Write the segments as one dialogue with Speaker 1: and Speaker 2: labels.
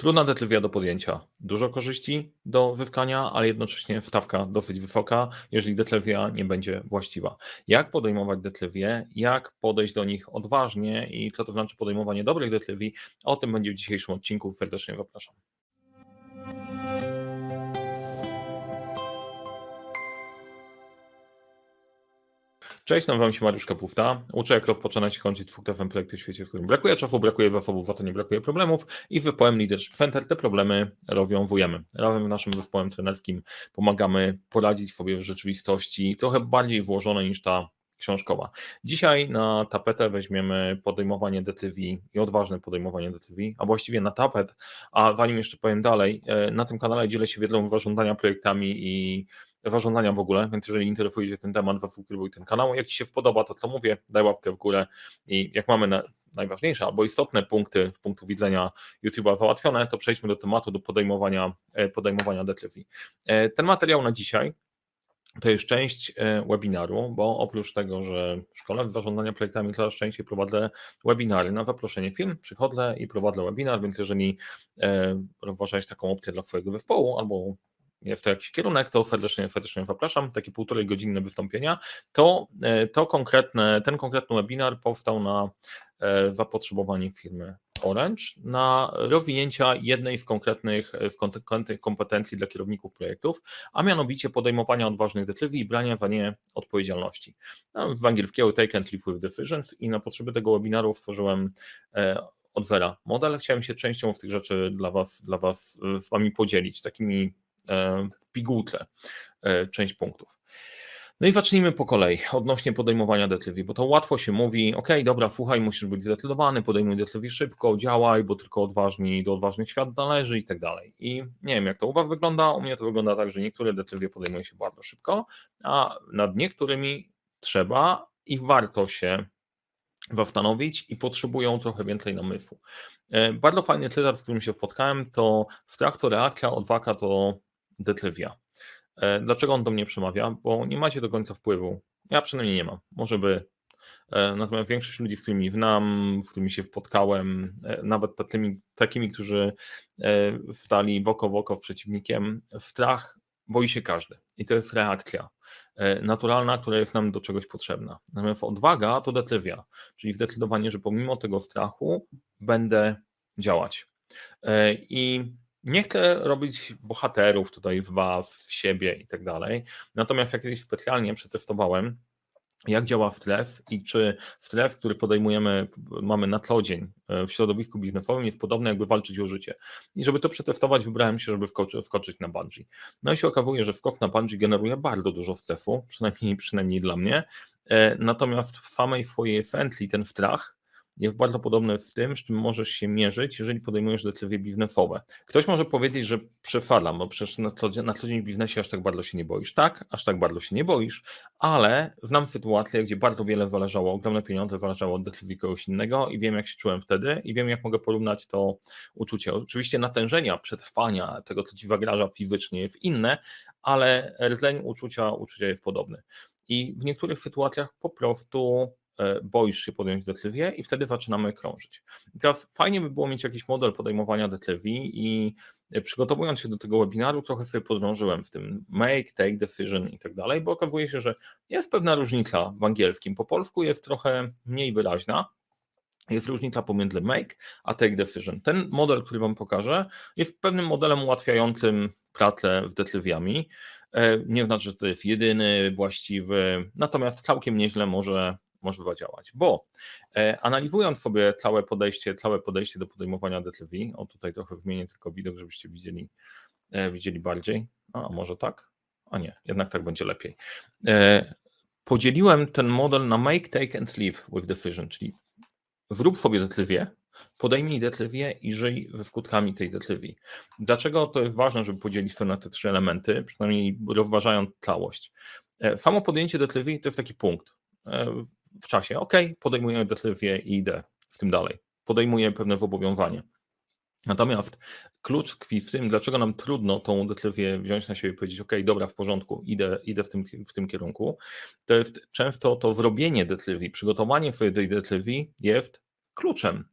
Speaker 1: Trudna decyzja do podjęcia. Dużo korzyści do wywkania, ale jednocześnie wstawka dosyć wysoka, jeżeli decyzja nie będzie właściwa. Jak podejmować decyzje, jak podejść do nich odważnie i co to znaczy podejmowanie dobrych decyzji, o tym będzie w dzisiejszym odcinku. Serdecznie zapraszam. Cześć, nazywam się Mariusz Kapufta. Uczę, jak rozpoczynać i kończyć twórcowym projekty w świecie, w którym brakuje czasu, brakuje zasobów, a to nie brakuje problemów i zespołem Leadership Center te problemy rozwiązujemy. Razem naszym zespołem trenerskim pomagamy poradzić sobie w rzeczywistości trochę bardziej włożonej niż ta książkowa. Dzisiaj na tapetę weźmiemy podejmowanie decyzji i odważne podejmowanie decyzji, a właściwie na tapet, a zanim jeszcze powiem dalej, e, na tym kanale dzielę się wiedzą zarządzania projektami i zarządzania w ogóle, więc jeżeli interesuje ten temat, zasubskrybuj ten kanał. Jak Ci się podoba to, co mówię, daj łapkę w górę i jak mamy na najważniejsze albo istotne punkty z punktu widzenia YouTube'a załatwione, to przejdźmy do tematu, do podejmowania, e, podejmowania decyzji. E, ten materiał na dzisiaj to jest część e, webinaru, bo oprócz tego, że szkole zarządzania projektami coraz częściej prowadzę webinary na zaproszenie firm, przychodzę i prowadzę webinar, więc jeżeli rozważasz taką opcję dla Twojego zespołu albo w to jakiś kierunek, to serdecznie, serdecznie zapraszam. Takie półtorej godzinne wystąpienia. To, e, to konkretne, ten konkretny webinar powstał na e, zapotrzebowanie firmy Orange na rozwinięcia jednej z konkretnych, z konkretnych kompetencji dla kierowników projektów, a mianowicie podejmowania odważnych decyzji i brania za nie odpowiedzialności. No, w angielskiego Take and Live with Decisions i na potrzeby tego webinaru stworzyłem e, od zera model. Chciałem się częścią z tych rzeczy dla Was, dla was z Wami podzielić, takimi E, w pigułce e, część punktów. No i zacznijmy po kolei odnośnie podejmowania decyzji, bo to łatwo się mówi, ok, dobra, słuchaj, musisz być zdecydowany, podejmuj decyzję szybko, działaj, bo tylko odważni do odważnych świat należy i tak dalej. I nie wiem, jak to u Was wygląda, u mnie to wygląda tak, że niektóre decyzje podejmuje się bardzo szybko, a nad niektórymi trzeba i warto się zastanowić i potrzebują trochę więcej namysłu. E, bardzo fajny cytat, z którym się spotkałem, to strach to reakcja, odwaga to decyzja. E, dlaczego on do mnie przemawia? Bo nie macie do końca wpływu. Ja przynajmniej nie mam. Może wy. E, natomiast większość ludzi, z którymi znam, z którymi się spotkałem, e, nawet takimi, takimi którzy stali w oko w oko w przeciwnikiem, strach boi się każdy. I to jest reakcja naturalna, która jest nam do czegoś potrzebna. Natomiast odwaga to decyzja, czyli zdecydowanie, że pomimo tego strachu będę działać. I nie chcę robić bohaterów tutaj w was, w siebie i tak dalej. Natomiast jak kiedyś specjalnie przetestowałem, jak działa stref i czy stref, który podejmujemy, mamy na co dzień e, w środowisku biznesowym, jest podobny, jakby walczyć o życie. I żeby to przetestować, wybrałem się, żeby wskoczyć na bungee. No i się okazuje, że skok na bungee generuje bardzo dużo strefu, przynajmniej, przynajmniej dla mnie. E, natomiast w samej swojej friendly ten strach jest bardzo podobne z tym, z czym możesz się mierzyć, jeżeli podejmujesz decyzje biznesowe. Ktoś może powiedzieć, że przefalam, bo przecież na co, na co dzień w biznesie aż tak bardzo się nie boisz. Tak, aż tak bardzo się nie boisz, ale znam sytuację, gdzie bardzo wiele zależało, ogromne pieniądze zależało od decyzji kogoś innego i wiem, jak się czułem wtedy i wiem, jak mogę porównać to uczucie. Oczywiście natężenia, przetrwania tego, co ci zagraża fizycznie jest inne, ale rdzeń uczucia, uczucia jest podobny. I w niektórych sytuacjach po prostu boisz się podjąć decyzję i wtedy zaczynamy krążyć. I teraz fajnie by było mieć jakiś model podejmowania decyzji i e, przygotowując się do tego webinaru trochę sobie podrążyłem w tym make, take decision i tak dalej, bo okazuje się, że jest pewna różnica w angielskim. Po polsku jest trochę mniej wyraźna, jest różnica pomiędzy make a take decision. Ten model, który Wam pokażę, jest pewnym modelem ułatwiającym pracę z decyzjami. E, nie znaczy, że to jest jedyny, właściwy, natomiast całkiem nieźle może może zadziałać. Bo e, analizując sobie całe podejście, całe podejście do podejmowania decyzji, o tutaj trochę wymienię tylko widok, żebyście widzieli, e, widzieli bardziej. A może tak? A nie, jednak tak będzie lepiej. E, podzieliłem ten model na make, take and leave with decision, czyli zrób sobie decyzję, podejmij decyzję i żyj ze skutkami tej decyzji. Dlaczego to jest ważne, żeby podzielić to na te trzy elementy, przynajmniej rozważając całość? E, samo podjęcie decyzji to jest taki punkt. W czasie, ok, podejmuję decyzję i idę w tym dalej. Podejmuję pewne zobowiązanie. Natomiast klucz tkwi w tym, dlaczego nam trudno tą decyzję wziąć na siebie i powiedzieć, ok, dobra, w porządku, idę, idę w, tym, w tym kierunku, to jest często to zrobienie decyzji, przygotowanie tej decyzji jest kluczem,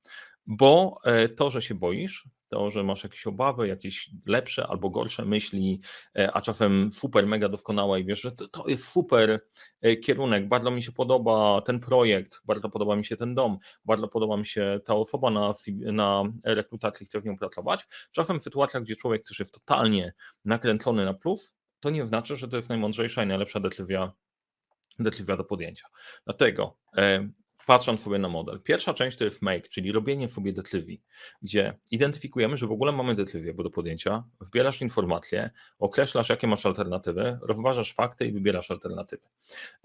Speaker 1: bo e, to, że się boisz, to, że masz jakieś obawy, jakieś lepsze albo gorsze myśli, e, a czasem super, mega doskonałe i wiesz, że to, to jest super e, kierunek, bardzo mi się podoba ten projekt, bardzo podoba mi się ten dom, bardzo podoba mi się ta osoba na, na rekrutacji, chce w nią pracować. Czasem w sytuacjach, gdzie człowiek też jest totalnie nakręcony na plus, to nie znaczy, że to jest najmądrzejsza i najlepsza decyzja, decyzja do podjęcia. Dlatego e, patrząc sobie na model. Pierwsza część to jest make, czyli robienie sobie decyzji, gdzie identyfikujemy, że w ogóle mamy decyzję do podjęcia, wbierasz informacje, określasz jakie masz alternatywy, rozważasz fakty i wybierasz alternatywy.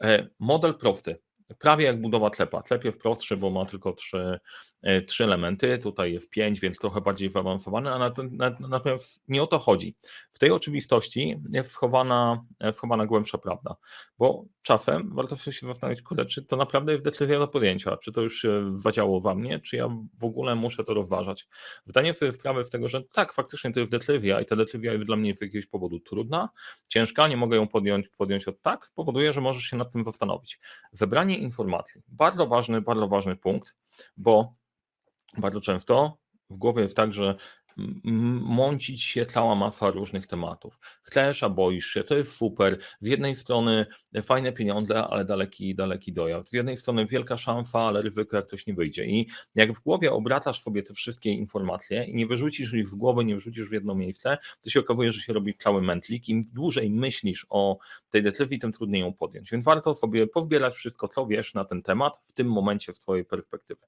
Speaker 1: E, model prosty, prawie jak budowa tlepa. Tlep jest prostszy, bo ma tylko trzy, e, trzy elementy, tutaj jest pięć, więc trochę bardziej zaawansowany, a natomiast nie o to chodzi. W tej oczywistości jest schowana, e, schowana głębsza prawda, bo czasem warto się zastanowić, kurde, czy to naprawdę jest decyzja do podjęcia, czy to już zadziało we mnie, czy ja w ogóle muszę to rozważać. Zdanie sobie sprawy z tego, że tak, faktycznie to jest decyzja i ta decyzja jest dla mnie z jakiegoś powodu trudna, ciężka, nie mogę ją podjąć, podjąć od tak, spowoduje, że możesz się nad tym zastanowić. Zebranie informacji. Bardzo ważny, bardzo ważny punkt, bo bardzo często w głowie jest tak, że mącić się cała masa różnych tematów. Chcesz, a boisz się, to jest super. Z jednej strony fajne pieniądze, ale daleki, daleki dojazd. Z jednej strony wielka szansa, ale ryzyko, jak ktoś nie wyjdzie. I jak w głowie obracasz sobie te wszystkie informacje i nie wyrzucisz ich w głowę, nie wyrzucisz w jedno miejsce, to się okazuje, że się robi cały mętlik. Im dłużej myślisz o tej decyzji, tym trudniej ją podjąć. Więc warto sobie pozbierać wszystko, co wiesz na ten temat w tym momencie z Twojej perspektywy.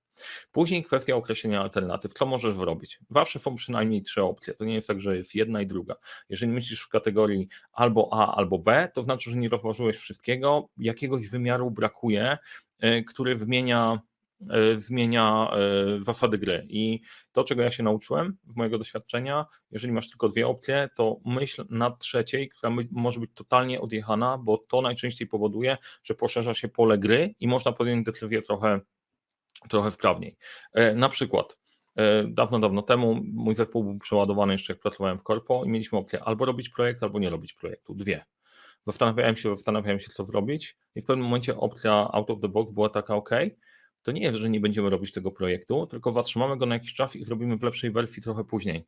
Speaker 1: Później kwestia określenia alternatyw. Co możesz zrobić? Zawsze są przynajmniej trzy opcje. To nie jest tak, że jest jedna i druga. Jeżeli myślisz w kategorii albo A, albo B, to znaczy, że nie rozważyłeś wszystkiego. Jakiegoś wymiaru brakuje, e, który zmienia e, e, zasady gry. I to, czego ja się nauczyłem z mojego doświadczenia, jeżeli masz tylko dwie opcje, to myśl nad trzeciej, która może być totalnie odjechana, bo to najczęściej powoduje, że poszerza się pole gry i można podjąć decyzję trochę trochę wprawniej. Na przykład dawno, dawno temu mój zespół był przeładowany jeszcze jak pracowałem w korpo i mieliśmy opcję albo robić projekt, albo nie robić projektu. Dwie. Zastanawiałem się, zastanawiałem się, co zrobić i w pewnym momencie opcja out of the box była taka, ok, to nie jest, że nie będziemy robić tego projektu, tylko zatrzymamy go na jakiś czas i zrobimy w lepszej wersji trochę później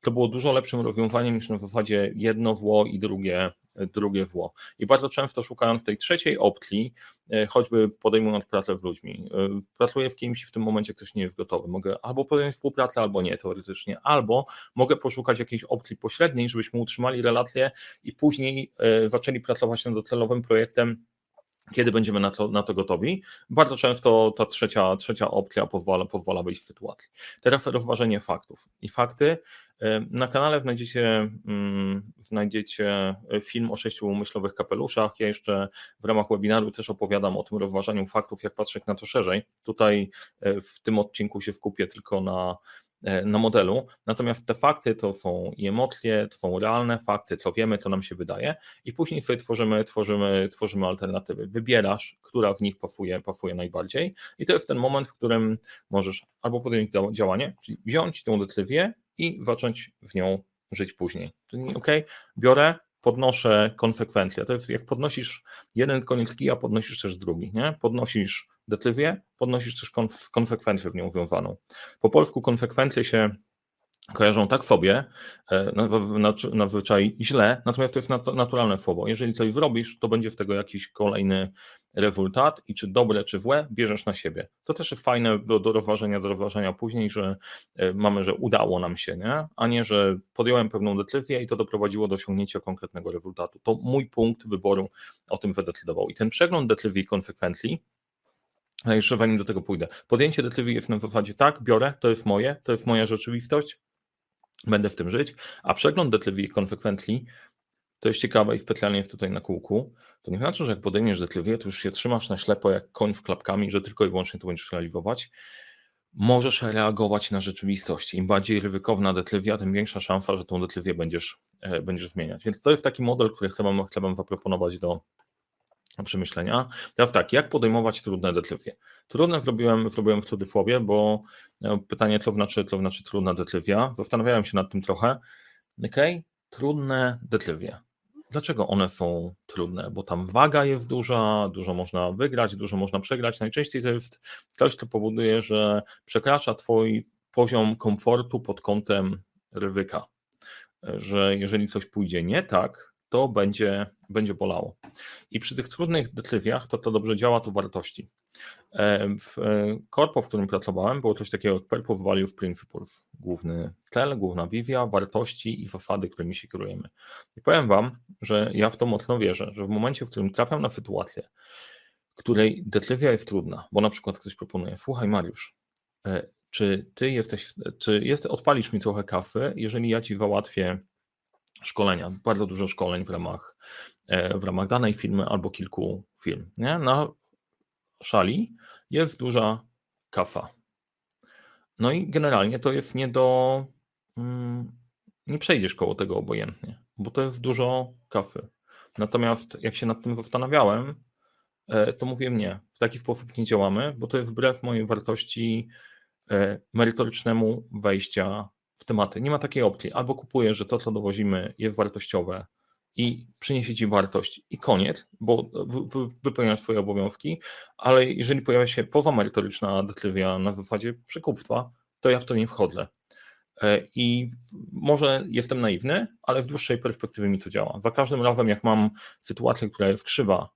Speaker 1: to było dużo lepszym rozwiązaniem niż na zasadzie jedno zło i drugie, drugie zło. I bardzo często szukając tej trzeciej opcji, e, choćby podejmując pracę z ludźmi, e, pracuję z kimś w tym momencie ktoś nie jest gotowy. Mogę albo podjąć współpracę, albo nie teoretycznie, albo mogę poszukać jakiejś opcji pośredniej, żebyśmy utrzymali relacje i później e, zaczęli pracować nad docelowym projektem kiedy będziemy na to, na to gotowi. Bardzo często ta trzecia, trzecia opcja pozwala, pozwala wyjść z sytuacji. Teraz rozważenie faktów. I fakty. Na kanale znajdziecie, mm, znajdziecie film o sześciu myślowych kapeluszach. Ja jeszcze w ramach webinaru też opowiadam o tym rozważaniu faktów, jak patrzeć na to szerzej. Tutaj e, w tym odcinku się skupię tylko na E, na modelu. Natomiast te fakty to są emocje, to są realne fakty, co wiemy, co nam się wydaje, i później sobie tworzymy, tworzymy, tworzymy alternatywy. Wybierasz, która w nich pasuje, pasuje najbardziej, i to jest ten moment, w którym możesz albo podjąć działanie, czyli wziąć tę decyzję i zacząć w nią żyć później. Czyli OK, biorę, podnoszę konsekwencje. To jest jak podnosisz jeden koniec kija, podnosisz też drugi. Nie? Podnosisz decyzję, podnosisz też konsekwencję w nią związaną. Po polsku konsekwencje się kojarzą tak sobie, e, nadzwyczaj źle, natomiast to jest naturalne słowo. Jeżeli coś zrobisz, to będzie z tego jakiś kolejny rezultat i czy dobre, czy złe, bierzesz na siebie. To też jest fajne do, do rozważenia, do rozważenia później, że e, mamy, że udało nam się, nie? a nie, że podjąłem pewną decyzję i to doprowadziło do osiągnięcia konkretnego rezultatu. To mój punkt wyboru o tym zadecydował. I ten przegląd decyzji i konsekwencji a jeszcze zanim do tego pójdę. Podjęcie decyzji jest na zasadzie tak, biorę, to jest moje, to jest moja rzeczywistość, będę w tym żyć, a przegląd decyzji i konsekwencji to jest ciekawe i specjalnie jest tutaj na kółku. To nie znaczy, że jak podejmiesz decyzję, to już się trzymasz na ślepo jak koń w klapkami, że tylko i wyłącznie to będziesz realizować. Możesz reagować na rzeczywistość. Im bardziej ryzykowna decyzja, tym większa szansa, że tą decyzję będziesz, e, będziesz zmieniać. Więc to jest taki model, który chcę Wam, chcę wam zaproponować do, przemyślenia. Teraz tak, jak podejmować trudne decyzje? Trudne zrobiłem, zrobiłem w cudzysłowie, bo e, pytanie, co znaczy, co znaczy trudna decyzja. Zastanawiałem się nad tym trochę. Ok, trudne decyzje. Dlaczego one są trudne? Bo tam waga jest duża, dużo można wygrać, dużo można przegrać. Najczęściej to jest coś, co powoduje, że przekracza Twój poziom komfortu pod kątem ryzyka, że jeżeli coś pójdzie nie tak, to będzie, będzie bolało. I przy tych trudnych detrywiach to to dobrze działa, to wartości. E, w e, korpo, w którym pracowałem, było coś takiego jak Purpose Values Principles. Główny cel, główna wizja, wartości i zasady, którymi się kierujemy. I powiem Wam, że ja w to mocno wierzę, że w momencie, w którym trafiam na sytuację, której decyzja jest trudna, bo na przykład ktoś proponuje, słuchaj Mariusz, e, czy ty jesteś, czy jest, odpalisz mi trochę kasy, jeżeli ja ci załatwię szkolenia, bardzo dużo szkoleń w ramach, w ramach danej firmy albo kilku firm. Nie? Na szali jest duża kafa. No i generalnie to jest nie do. Mm, nie przejdziesz koło tego obojętnie, bo to jest dużo kafy. Natomiast jak się nad tym zastanawiałem, e, to mówię nie, w taki sposób nie działamy, bo to jest wbrew mojej wartości e, merytorycznemu wejścia w tematy. Nie ma takiej opcji. Albo kupuję, że to, co dowozimy, jest wartościowe i przyniesie ci wartość i koniec, bo wypełniasz swoje obowiązki, ale jeżeli pojawia się pozamerytoryczna decyzja na zasadzie przekupstwa, to ja w to nie wchodzę. E, I może jestem naiwny, ale w dłuższej perspektywie mi to działa. Za każdym razem, jak mam sytuację, która jest krzywa,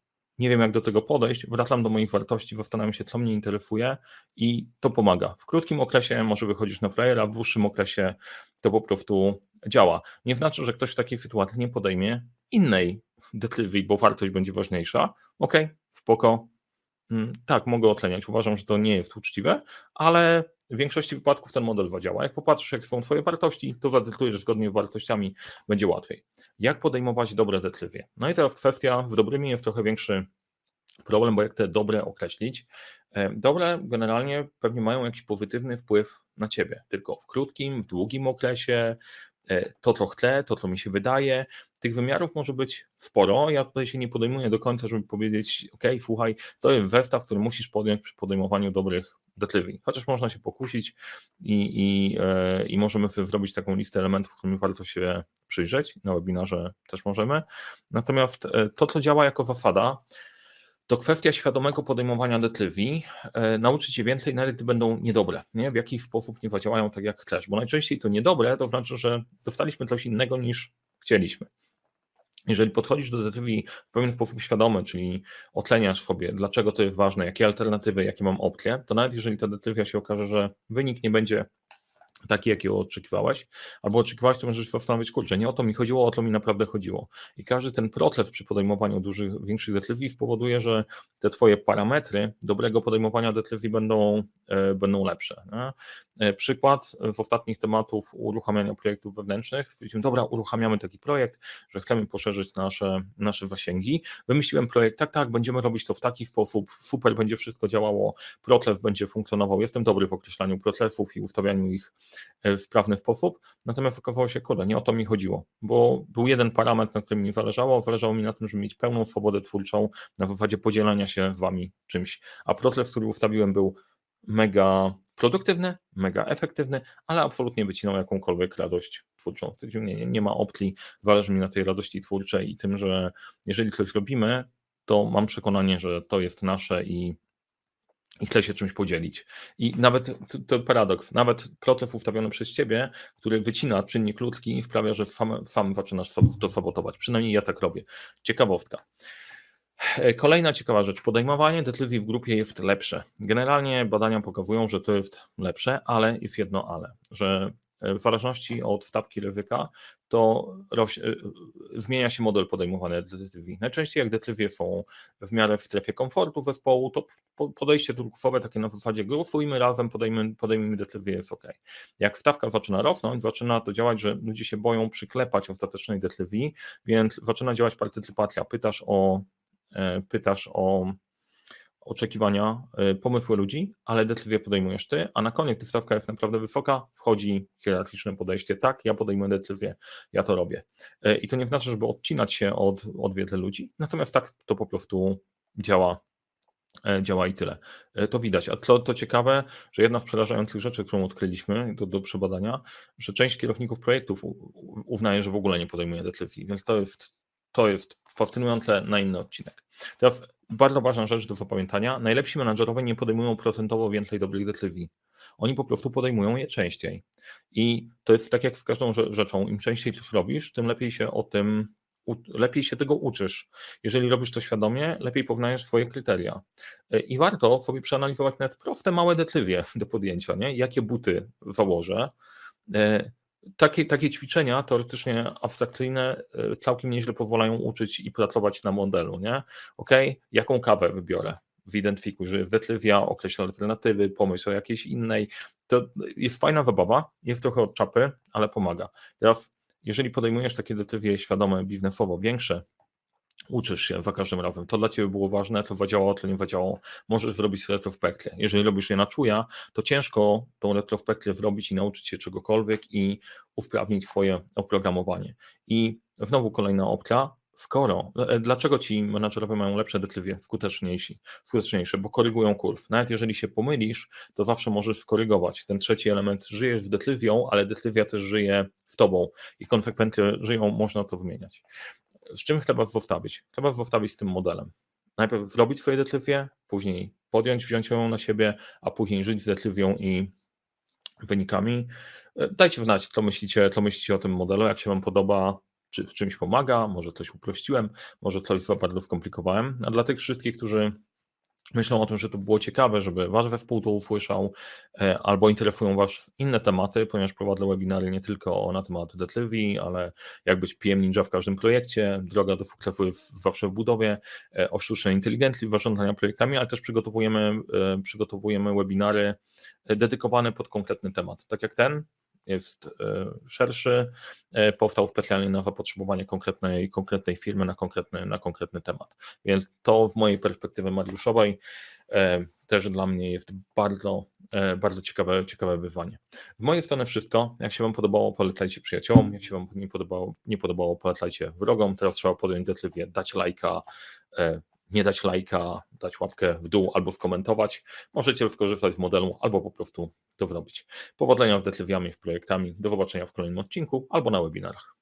Speaker 1: nie wiem jak do tego podejść, wracam do moich wartości, zastanawiam się, co mnie interesuje i to pomaga. W krótkim okresie może wychodzisz na frajera, w dłuższym okresie to po prostu działa. Nie znaczy, że ktoś w takiej sytuacji nie podejmie innej decyzji, bo wartość będzie ważniejsza. Ok, spoko. Mm, tak, mogę otleniać. Uważam, że to nie jest uczciwe, ale w większości wypadków ten model działa. Jak popatrzysz, jak są Twoje wartości, to zadecydujesz zgodnie z wartościami, będzie łatwiej. Jak podejmować dobre decyzje? No i teraz kwestia, z dobrymi jest trochę większy problem, bo jak te dobre określić? E, dobre generalnie pewnie mają jakiś pozytywny wpływ na Ciebie, tylko w krótkim, w długim okresie, E, to, co chcę, to, co mi się wydaje. Tych wymiarów może być sporo. Ja tutaj się nie podejmuję do końca, żeby powiedzieć, OK, słuchaj, to jest zestaw, który musisz podjąć przy podejmowaniu dobrych decyzji. Chociaż można się pokusić i, i, e, i możemy sobie zrobić taką listę elementów, którymi warto się przyjrzeć. Na webinarze też możemy. Natomiast e, to, co działa jako zasada, to kwestia świadomego podejmowania decyzji. E, nauczyć się więcej, nawet gdy będą niedobre, nie? w jaki sposób nie zadziałają tak jak chcesz, bo najczęściej to niedobre to znaczy, że dostaliśmy coś innego niż chcieliśmy. Jeżeli podchodzisz do decyzji w pewien sposób świadomy, czyli oceniasz sobie, dlaczego to jest ważne, jakie alternatywy, jakie mam opcje, to nawet jeżeli ta decyzja się okaże, że wynik nie będzie taki, jakiego oczekiwałeś, albo oczekiwałeś, to możesz zastanowić, kurczę, nie o to mi chodziło, o to mi naprawdę chodziło. I każdy ten proces przy podejmowaniu dużych, większych decyzji spowoduje, że te twoje parametry dobrego podejmowania decyzji będą, e, będą lepsze. E, przykład z ostatnich tematów uruchamiania projektów wewnętrznych. Powiedziałem, dobra, uruchamiamy taki projekt, że chcemy poszerzyć nasze, nasze zasięgi. Wymyśliłem projekt, tak, tak, będziemy robić to w taki sposób, super, będzie wszystko działało, proces będzie funkcjonował. Jestem dobry w określaniu procesów i ustawianiu ich w sprawny sposób. Natomiast okazało się, kurde, nie o to mi chodziło, bo był jeden parametr, na którym mi zależało. Zależało mi na tym, żeby mieć pełną swobodę twórczą na zasadzie podzielania się z wami czymś. A proces, który ustawiłem, był mega produktywny, mega efektywny, ale absolutnie wycinał jakąkolwiek radość twórczą. Nie, nie, nie ma opcji, zależy mi na tej radości twórczej i tym, że jeżeli coś robimy, to mam przekonanie, że to jest nasze i i chcę się czymś podzielić. I nawet to paradoks, nawet proces ustawiony przez ciebie, który wycina czynnik ludzki i sprawia, że sam, sam zaczynasz to sabotować. Przynajmniej ja tak robię. Ciekawostka. E, kolejna ciekawa rzecz. Podejmowanie decyzji w grupie jest lepsze. Generalnie badania pokazują, że to jest lepsze, ale jest jedno ale, że w zależności od stawki ryzyka, to e, zmienia się model podejmowania decyzji. Najczęściej jak decyzje są w miarę w strefie komfortu zespołu, to podejście turkusowe takie na zasadzie głosujmy razem, podejmijmy, podejmijmy decyzję, jest ok. Jak stawka zaczyna rosnąć, zaczyna to działać, że ludzie się boją przyklepać ostatecznej decyzji, więc zaczyna działać partycypacja. Pytasz o, e, pytasz o oczekiwania, y, pomysły ludzi, ale decyzję podejmujesz ty, a na koniec, gdy stawka jest naprawdę wysoka, wchodzi hierarchiczne podejście, tak, ja podejmuję decyzję, ja to robię. Y, I to nie znaczy, żeby odcinać się od, od wiedzy ludzi, natomiast tak to po prostu działa e, działa i tyle. To widać. A to, to ciekawe, że jedna z przerażających rzeczy, którą odkryliśmy do, do przebadania, że część kierowników projektów uznaje, że w ogóle nie podejmuje decyzji, więc to jest, to jest fascynujące na inny odcinek. Teraz bardzo ważna rzecz do zapamiętania. Najlepsi menadżerowie nie podejmują procentowo więcej dobrych decyzji. oni po prostu podejmują je częściej. I to jest tak jak z każdą rzeczą, im częściej coś robisz, tym lepiej się o tym lepiej się tego uczysz. Jeżeli robisz to świadomie, lepiej poznajesz swoje kryteria. E, I warto sobie przeanalizować nawet proste, małe decyzje do podjęcia, nie? jakie buty założę. Takie, takie ćwiczenia teoretycznie abstrakcyjne e, całkiem nieźle pozwalają uczyć i pracować na modelu. Nie? Ok, jaką kawę wybiorę? Zidentyfikuj, że jest decyzja, określ alternatywy, pomysł o jakiejś innej. To jest fajna zabawa, jest trochę od czapy, ale pomaga. Teraz jeżeli podejmujesz takie decyzje świadome, biznesowo większe, uczysz się za każdym razem, to dla Ciebie było ważne, to zadziałało, to nie zadziałało, możesz zrobić retrospekcję. Jeżeli robisz je na czuja, to ciężko tą retrospekcję zrobić i nauczyć się czegokolwiek i usprawnić swoje oprogramowanie. I znowu kolejna opcja, Skoro, e, dlaczego ci menadżerowie mają lepsze decyzje, skuteczniejsi, skuteczniejsze? Bo korygują kurs. Nawet jeżeli się pomylisz, to zawsze możesz skorygować. Ten trzeci element, żyjesz z decyzją, ale decyzja też żyje w tobą i konsekwentnie żyją, można to wymieniać. Z czym trzeba zostawić? Trzeba zostawić z tym modelem. Najpierw zrobić swoje decyzje, później podjąć, wziąć ją na siebie, a później żyć z decyzją i wynikami. E, dajcie znać, co myślicie, co myślicie o tym modelu, jak się Wam podoba, czy w czymś pomaga, może coś uprościłem, może coś za bardzo skomplikowałem. A dla tych wszystkich, którzy myślą o tym, że to było ciekawe, żeby Wasz zespół to usłyszał, e, albo interesują Was inne tematy, ponieważ prowadzę webinary nie tylko na temat Detlivi, ale jak być PM Ninja w każdym projekcie, droga do sukcesu zawsze w budowie, e, o sztucznej inteligencji w zarządzaniu projektami, ale też przygotowujemy, e, przygotowujemy webinary dedykowane pod konkretny temat, tak jak ten, jest e, szerszy, e, powstał specjalnie na zapotrzebowanie konkretnej, konkretnej firmy na konkretny, na konkretny temat. Więc to w mojej perspektywy Mariuszowej e, też dla mnie jest bardzo, bardzo ciekawe, ciekawe wyzwanie. Z mojej strony wszystko. Jak się Wam podobało, polecajcie przyjaciołom. Jak się Wam nie podobało, nie podobało polecajcie wrogom. Teraz trzeba podjąć decyzję, dać lajka, nie dać lajka, dać łapkę w dół albo skomentować. Możecie skorzystać z modelu albo po prostu to zrobić. Powodzenia z decyzjami, w projektami. Do zobaczenia w kolejnym odcinku albo na webinarach.